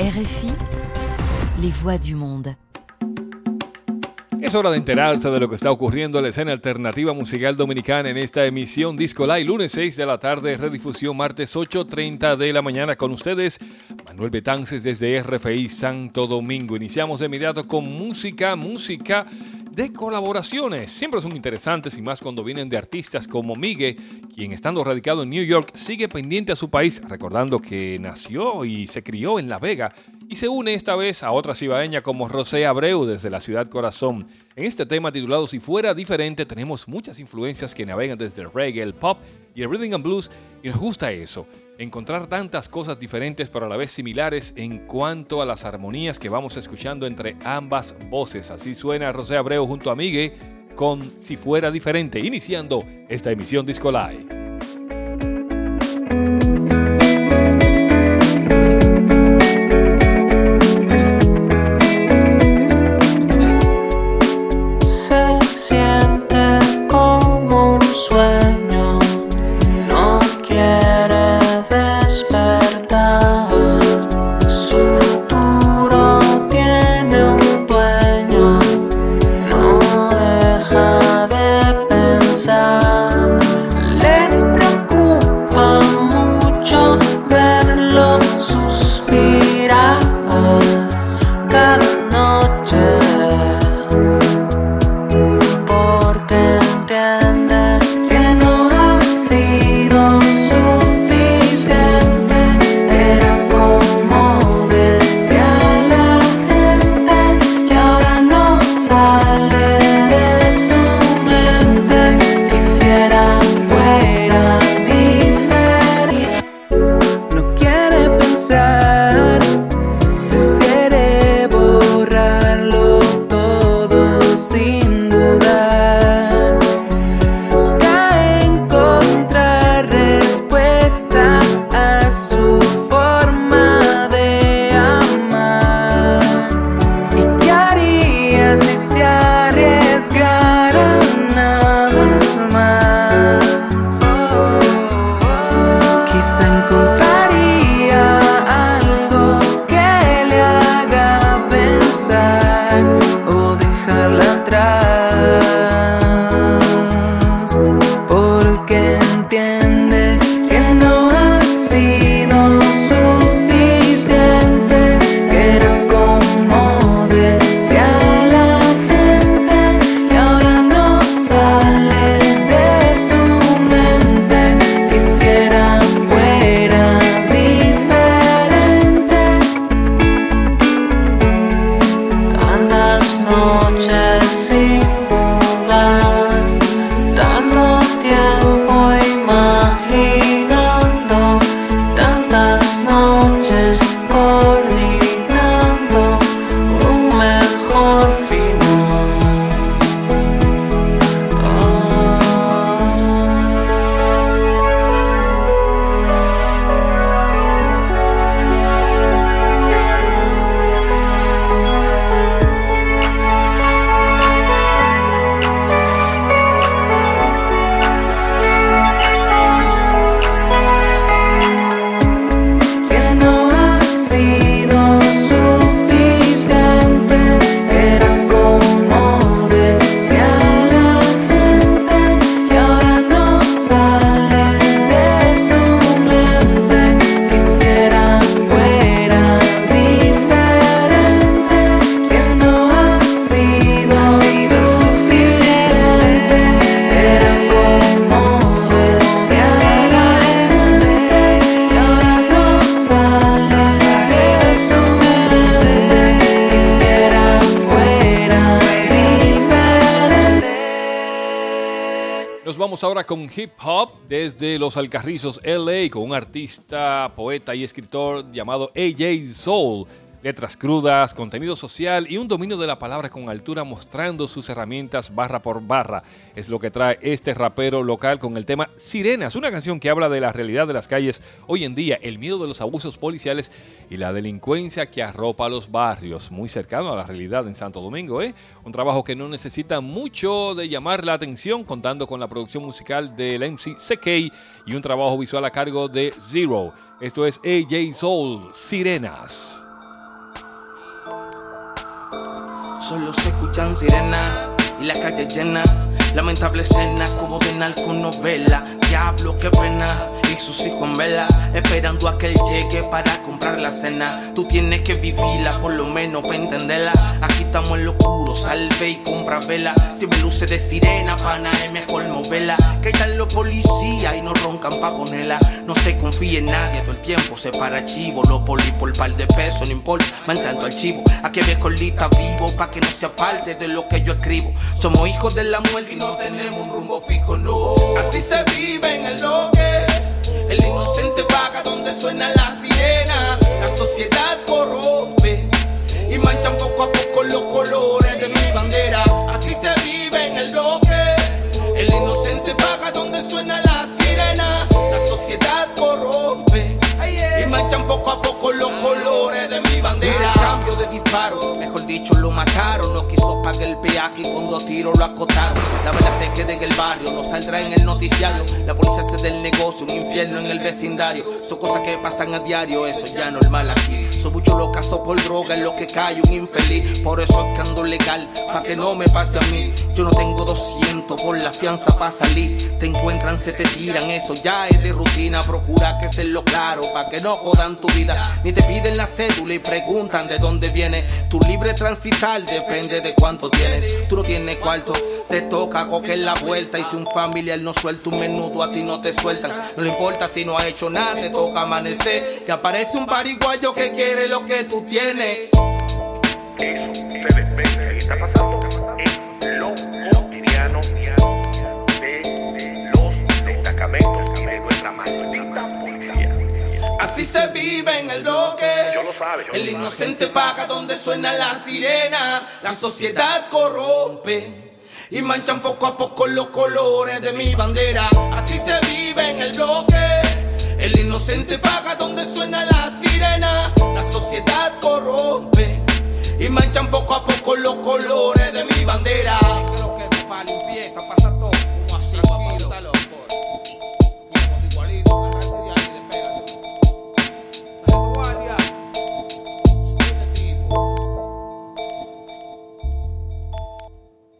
RFI, les voix du monde. Es hora de enterarse de lo que está ocurriendo en la escena alternativa musical dominicana en esta emisión Disco Live, lunes 6 de la tarde, redifusión martes 8.30 de la mañana con ustedes, Manuel Betances desde RFI Santo Domingo. Iniciamos de inmediato con música, música de colaboraciones. Siempre son interesantes y más cuando vienen de artistas como Miguel, quien estando radicado en New York sigue pendiente a su país, recordando que nació y se crió en La Vega y se une esta vez a otra cibaeña como Rosé Abreu desde la ciudad corazón. En este tema titulado Si fuera diferente tenemos muchas influencias que navegan desde el reggae, el pop y el rhythm and blues y nos gusta eso encontrar tantas cosas diferentes pero a la vez similares en cuanto a las armonías que vamos escuchando entre ambas voces. Así suena José Abreu junto a Migue con Si fuera diferente, iniciando esta emisión Disco con hip hop desde los Alcarrizos LA con un artista, poeta y escritor llamado AJ Soul letras crudas, contenido social y un dominio de la palabra con altura mostrando sus herramientas barra por barra. Es lo que trae este rapero local con el tema Sirenas, una canción que habla de la realidad de las calles hoy en día, el miedo de los abusos policiales y la delincuencia que arropa los barrios, muy cercano a la realidad en Santo Domingo. ¿eh? Un trabajo que no necesita mucho de llamar la atención, contando con la producción musical del MC CK y un trabajo visual a cargo de Zero. Esto es AJ Soul, Sirenas. Solo se escuchan sirenas y la calle llena. Lamentable escena como de narconovela. Diablo, qué pena. Y sus hijos en vela, esperando a que él llegue para comprar la cena. Tú tienes que vivirla, por lo menos para entenderla. Aquí estamos en lo oscuro, salve y compra vela. Si me luce de sirena, pana, es mejor novela. Que están los policías y no roncan pa' ponerla. No se confía en nadie, todo el tiempo se para chivo. Los poli por par de pesos, no importa, manchando al chivo. Aquí ves colita vivo, pa' que no se aparte de lo que yo escribo. Somos hijos de la muerte y no tenemos un rumbo fijo, no. Así se vive en el bloque. El inocente paga donde suena la sirena. La sociedad corrompe y manchan poco a poco los colores de mi bandera. Así se vive en el bloque. El inocente paga donde suena la sirena. La sociedad corrompe y manchan poco a poco los colores de mi bandera. Mejor dicho, lo mataron. No quiso pagar el peaje y con dos tiros lo acotaron. La verdad se queda en el barrio, no saldrá en el noticiario. La policía hace del negocio un infierno en el vecindario. Son cosas que pasan a diario, eso ya normal aquí. Son muchos los casos por droga en lo que cae un infeliz. Por eso es que ando legal, pa' que no me pase a mí. Yo no tengo 200 por la fianza pa' salir. Te encuentran, se te tiran, eso ya es de rutina. Procura que se lo claro, pa' que no jodan tu vida. Ni te piden la cédula y preguntan de dónde viene. Tu libre transitar depende de cuánto tienes. Tú no tienes cuarto, te toca coger la vuelta. Y si un familiar no suelta un menudo, a ti no te sueltan. No importa si no ha hecho nada, te toca amanecer. Que aparece un pariguayo que quiere lo que tú tienes. Eso, ven que está pasando en lo cotidiano de los destacamentos policía. Así se vive en el bloque. Yo lo sabe, yo El lo inocente paga donde suena la sirena. La sociedad corrompe y manchan poco a poco los colores de mi bandera. Así se vive en el bloque. El inocente paga donde suena la sirena. La sociedad corrompe y manchan poco a poco los colores de mi bandera. Creo que para limpieza pasa todo como así,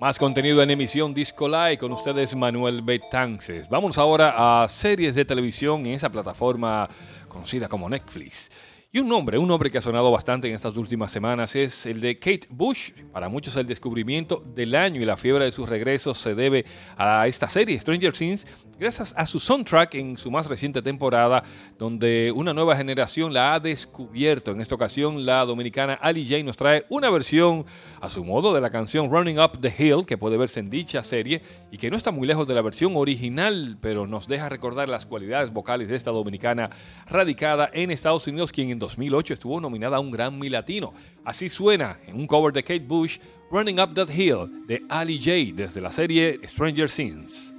Más contenido en emisión Disco Live con ustedes Manuel Betances. Vamos ahora a series de televisión en esa plataforma conocida como Netflix. Y un nombre, un nombre que ha sonado bastante en estas últimas semanas es el de Kate Bush. Para muchos el descubrimiento del año y la fiebre de su regreso se debe a esta serie, Stranger Things, gracias a su soundtrack en su más reciente temporada, donde una nueva generación la ha descubierto. En esta ocasión, la dominicana Ali J nos trae una versión a su modo de la canción Running Up the Hill, que puede verse en dicha serie y que no está muy lejos de la versión original, pero nos deja recordar las cualidades vocales de esta dominicana radicada en Estados Unidos, quien en 2008 estuvo nominada a un Grammy Latino. Así suena en un cover de Kate Bush, Running Up That Hill de Ali J desde la serie Stranger Things.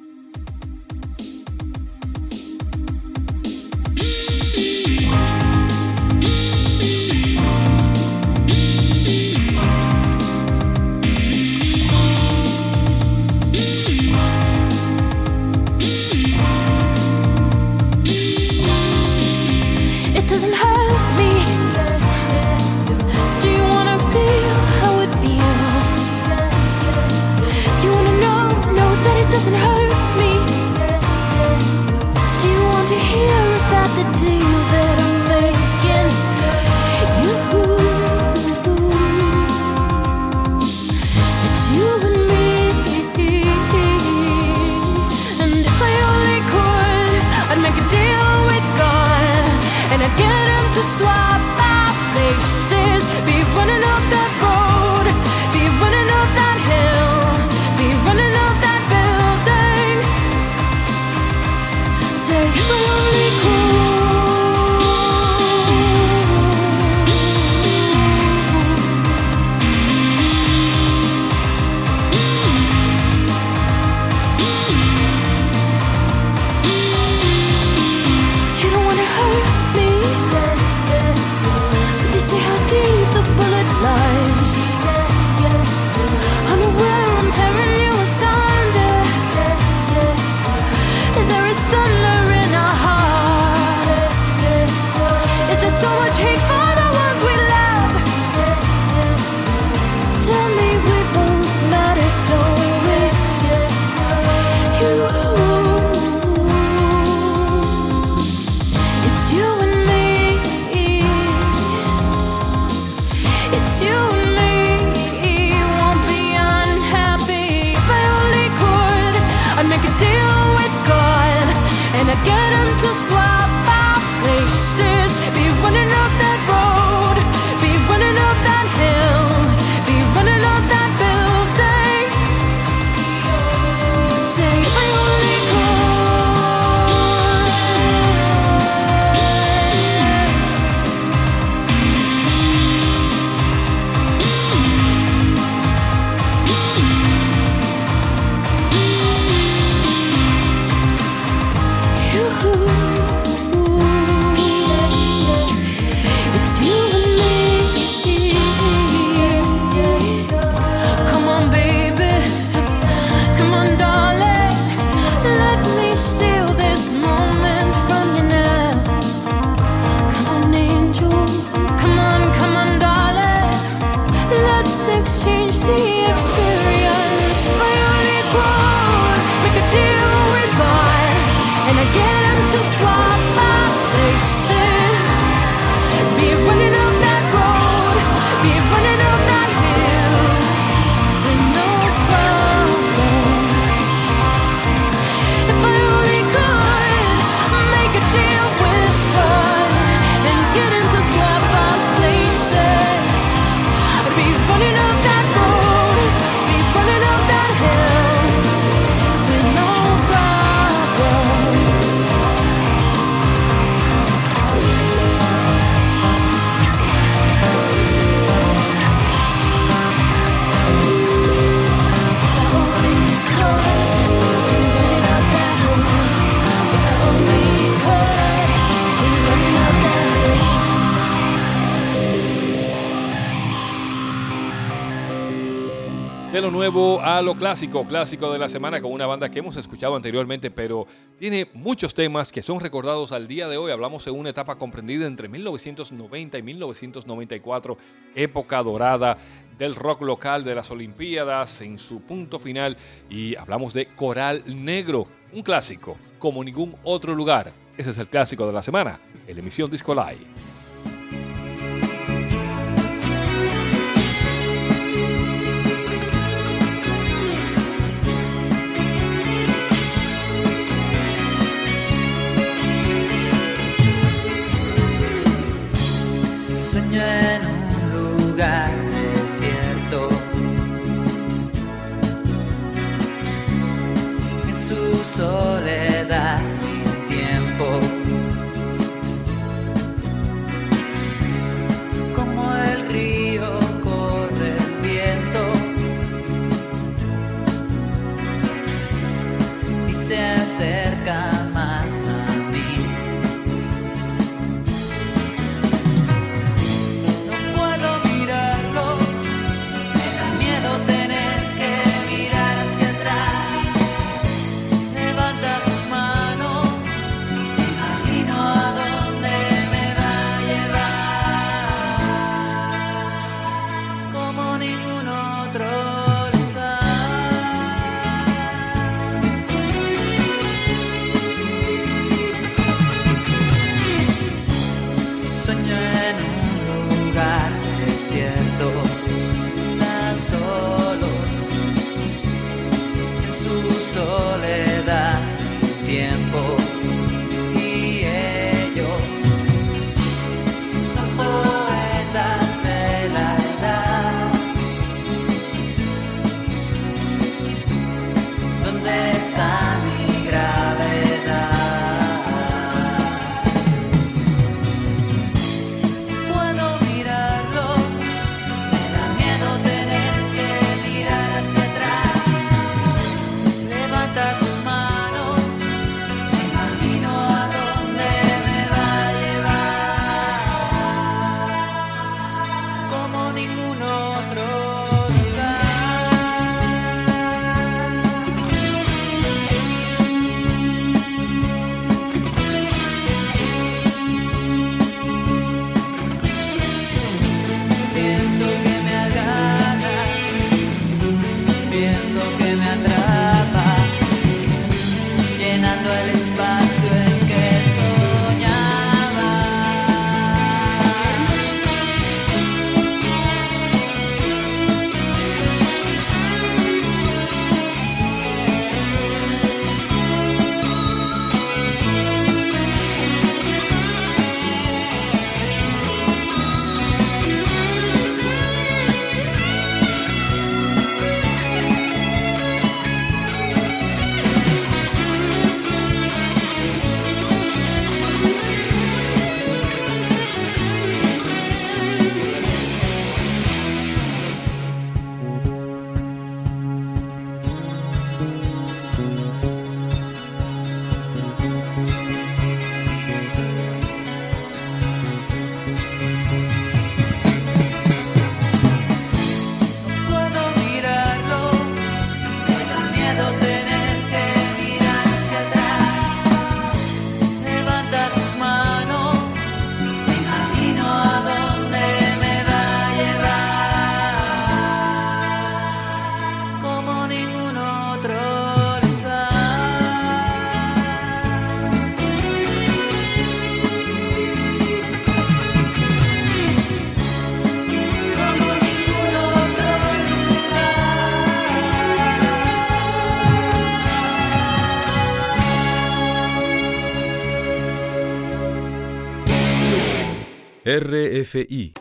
Lo clásico, clásico de la semana con una banda que hemos escuchado anteriormente, pero tiene muchos temas que son recordados al día de hoy. Hablamos de una etapa comprendida entre 1990 y 1994, época dorada del rock local de las Olimpiadas en su punto final y hablamos de Coral Negro, un clásico como ningún otro lugar. Ese es el clásico de la semana, en la emisión Disco Live. lo que me atrae. RFI.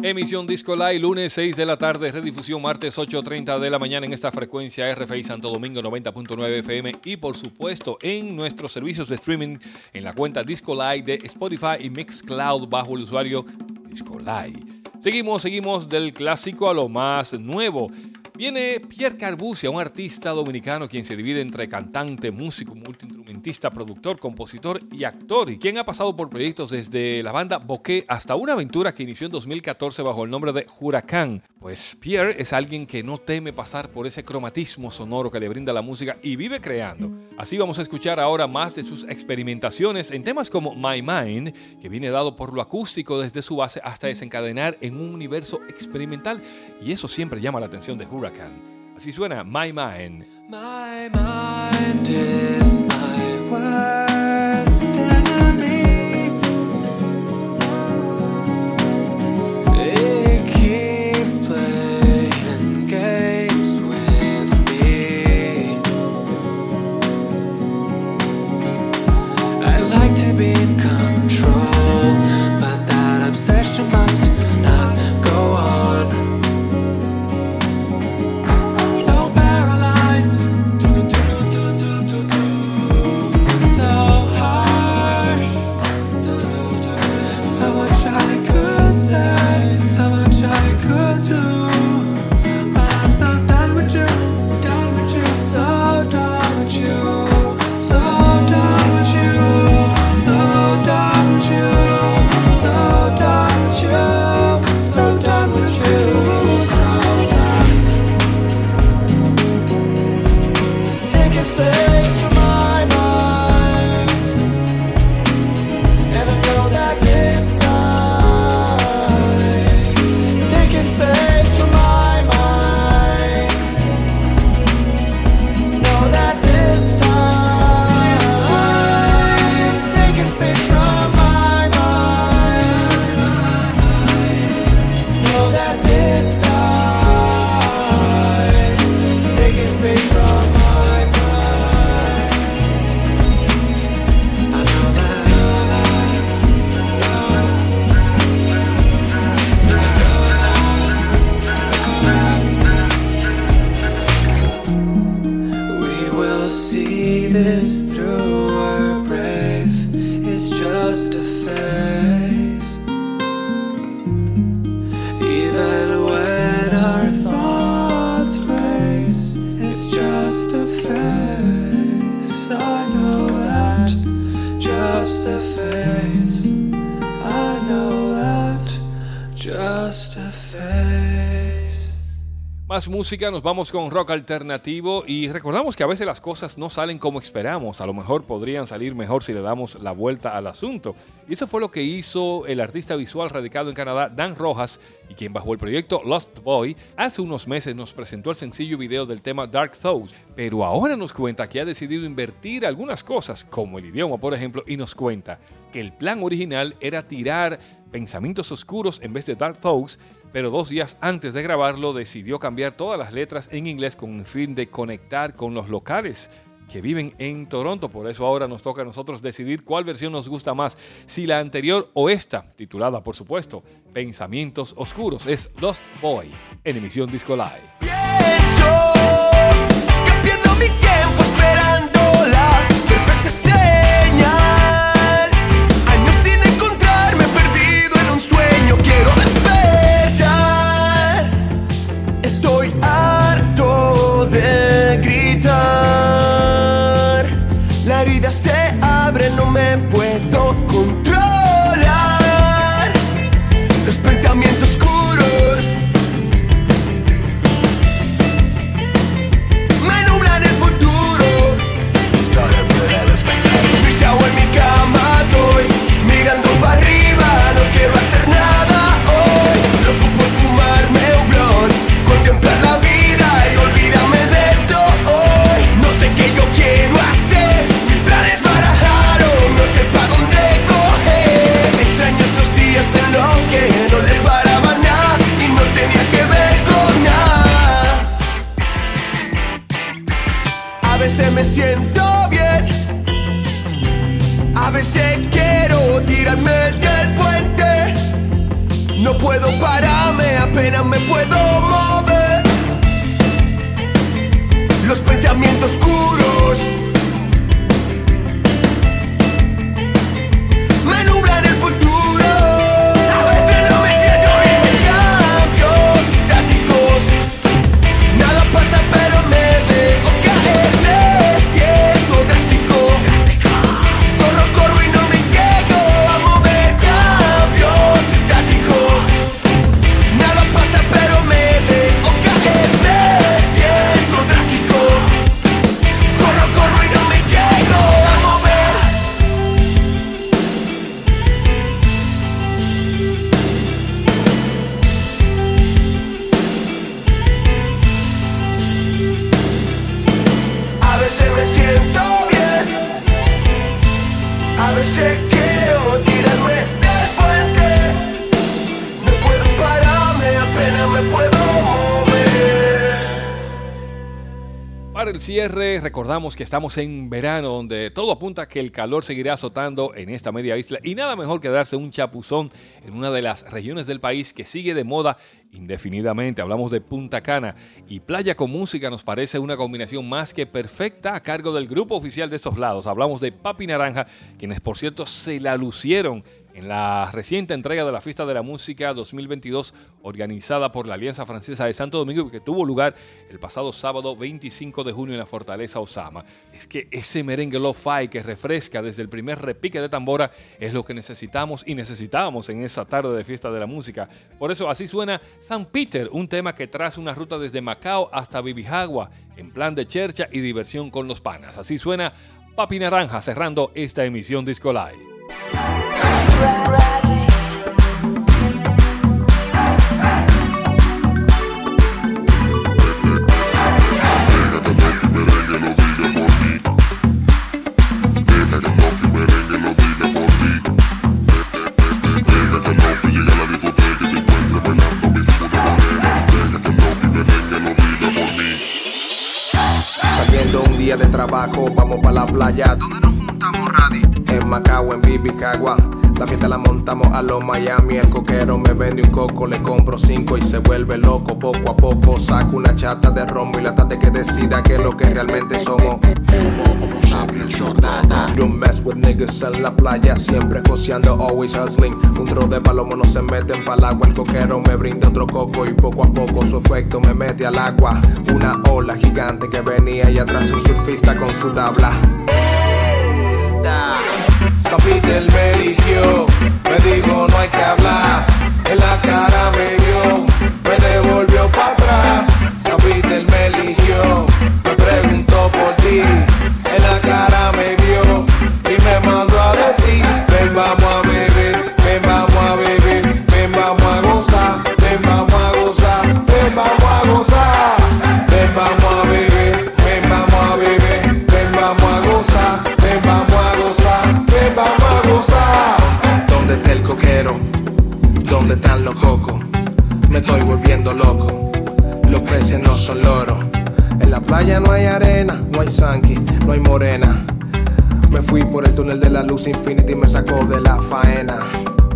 Emisión Disco Live, lunes 6 de la tarde, redifusión martes 8.30 de la mañana en esta frecuencia RFI Santo Domingo 90.9 FM y por supuesto en nuestros servicios de streaming en la cuenta Disco Live de Spotify y Mixcloud bajo el usuario Disco Live. Seguimos, seguimos del clásico a lo más nuevo. Viene Pierre Carbucia, un artista dominicano quien se divide entre cantante, músico, multiinstrumentista, productor, compositor y actor, y quien ha pasado por proyectos desde la banda Bokeh hasta una aventura que inició en 2014 bajo el nombre de Huracán, Pues Pierre es alguien que no teme pasar por ese cromatismo sonoro que le brinda la música y vive creando. Así vamos a escuchar ahora más de sus experimentaciones en temas como My Mind, que viene dado por lo acústico desde su base hasta desencadenar en un universo experimental y eso siempre llama la atención de Hurricane. Así suena My Mind. My mind is my worst mistakes Más música, nos vamos con rock alternativo y recordamos que a veces las cosas no salen como esperamos, a lo mejor podrían salir mejor si le damos la vuelta al asunto. Y eso fue lo que hizo el artista visual radicado en Canadá, Dan Rojas, y quien bajo el proyecto Lost Boy hace unos meses nos presentó el sencillo video del tema Dark Thoughts, pero ahora nos cuenta que ha decidido invertir algunas cosas, como el idioma por ejemplo, y nos cuenta que el plan original era tirar pensamientos oscuros en vez de Dark Thoughts pero dos días antes de grabarlo decidió cambiar todas las letras en inglés con el fin de conectar con los locales que viven en Toronto. Por eso ahora nos toca a nosotros decidir cuál versión nos gusta más, si la anterior o esta, titulada por supuesto Pensamientos Oscuros, es Lost Boy en emisión Disco Live. Mi tiempo esperando abre, no me puedo controlar. Recordamos que estamos en verano, donde todo apunta a que el calor seguirá azotando en esta media isla y nada mejor que darse un chapuzón en una de las regiones del país que sigue de moda indefinidamente. Hablamos de Punta Cana y playa con música nos parece una combinación más que perfecta a cargo del grupo oficial de estos lados. Hablamos de Papi Naranja, quienes por cierto se la lucieron en la reciente entrega de la Fiesta de la Música 2022 organizada por la Alianza Francesa de Santo Domingo que tuvo lugar el pasado sábado 25 de junio en la Fortaleza Osama. Es que ese merengue lo-fi que refresca desde el primer repique de tambora es lo que necesitamos y necesitábamos en esa tarde de Fiesta de la Música. Por eso así suena San Peter, un tema que traza una ruta desde Macao hasta Bibijagua en plan de chercha y diversión con los panas. Así suena Papi Naranja cerrando esta emisión Disco De trabajo, vamos para la playa. ¿Dónde nos juntamos, Radi? En Macao, en Bibicagua. La fiesta la montamos a los Miami. El coquero me vende un coco, le compro cinco y se vuelve loco. Poco a poco saco una chata de rombo y la tarde que decida que es lo que realmente somos. Don't mess with niggas en la playa, siempre joseando, always hustling. Un tro de palomo no se meten pa'l agua. El coquero me brinda otro coco y poco a poco su efecto me mete al agua. Una ola gigante que venía y atrás un surfista con su tabla. San Peter me eligió, me dijo no hay que hablar. En la cara me vio, me devolvió para atrás. Hay sanky, no hay morena. Me fui por el túnel de la luz infinita y me sacó de la faena.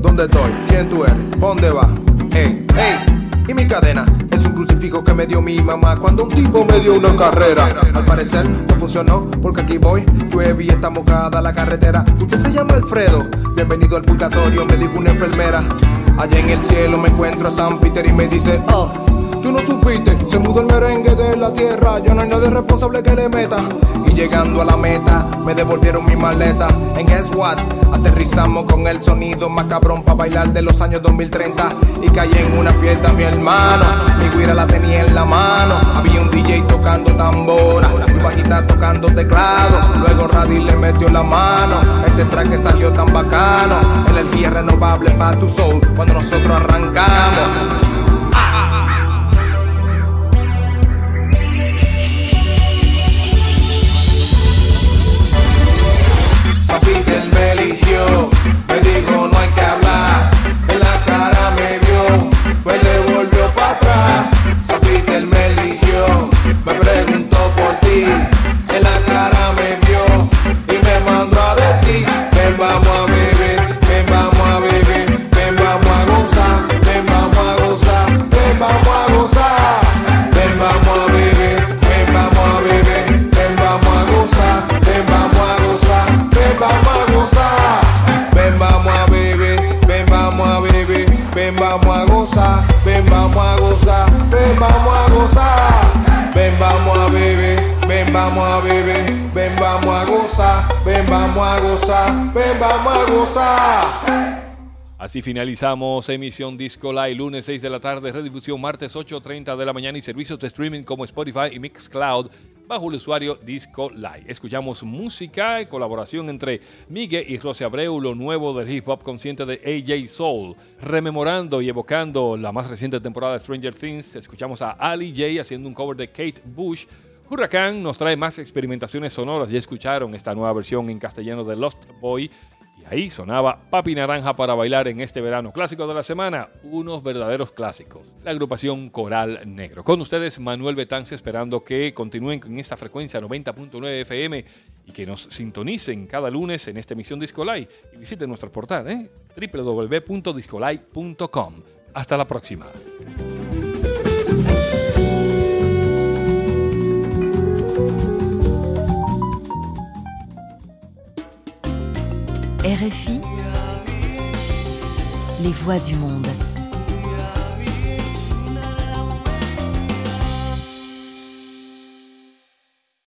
¿Dónde estoy? ¿Quién tú eres? ¿Dónde va? Ey, ey. Y mi cadena es un crucifijo que me dio mi mamá cuando un tipo me dio una carrera. Al parecer no funcionó porque aquí voy, llueve y está mojada la carretera. Usted se llama Alfredo, bienvenido al purgatorio, me dijo una enfermera. Allá en el cielo me encuentro a San Peter y me dice, oh. Tú no supiste, se mudó el merengue de la tierra. Ya no hay nadie responsable que le meta. Y llegando a la meta, me devolvieron mi maleta. En Guess What, aterrizamos con el sonido más cabrón para bailar de los años 2030. Y caí en una fiesta, mi hermano. Mi guira la tenía en la mano. Había un DJ tocando tambora, mi bajita tocando teclado. Luego Radi le metió la mano. Este track salió tan bacano. Energía renovable para tu soul cuando nosotros arrancamos. Vamos a. Así finalizamos emisión Disco Live, lunes 6 de la tarde, redifusión martes 8.30 de la mañana y servicios de streaming como Spotify y Mixcloud bajo el usuario Disco Live. Escuchamos música y colaboración entre Miguel y Rosy Abreu, lo nuevo del hip hop consciente de AJ Soul. Rememorando y evocando la más reciente temporada de Stranger Things, escuchamos a Ali J haciendo un cover de Kate Bush. Huracán nos trae más experimentaciones sonoras. Ya escucharon esta nueva versión en castellano de Lost Boy Ahí sonaba Papi Naranja para bailar en este verano. Clásico de la semana, unos verdaderos clásicos. La agrupación Coral Negro. Con ustedes, Manuel Betance, esperando que continúen con esta frecuencia 90.9 FM y que nos sintonicen cada lunes en esta emisión Discolay. Y visiten nuestro portal, ¿eh? Hasta la próxima. Les voix du monde.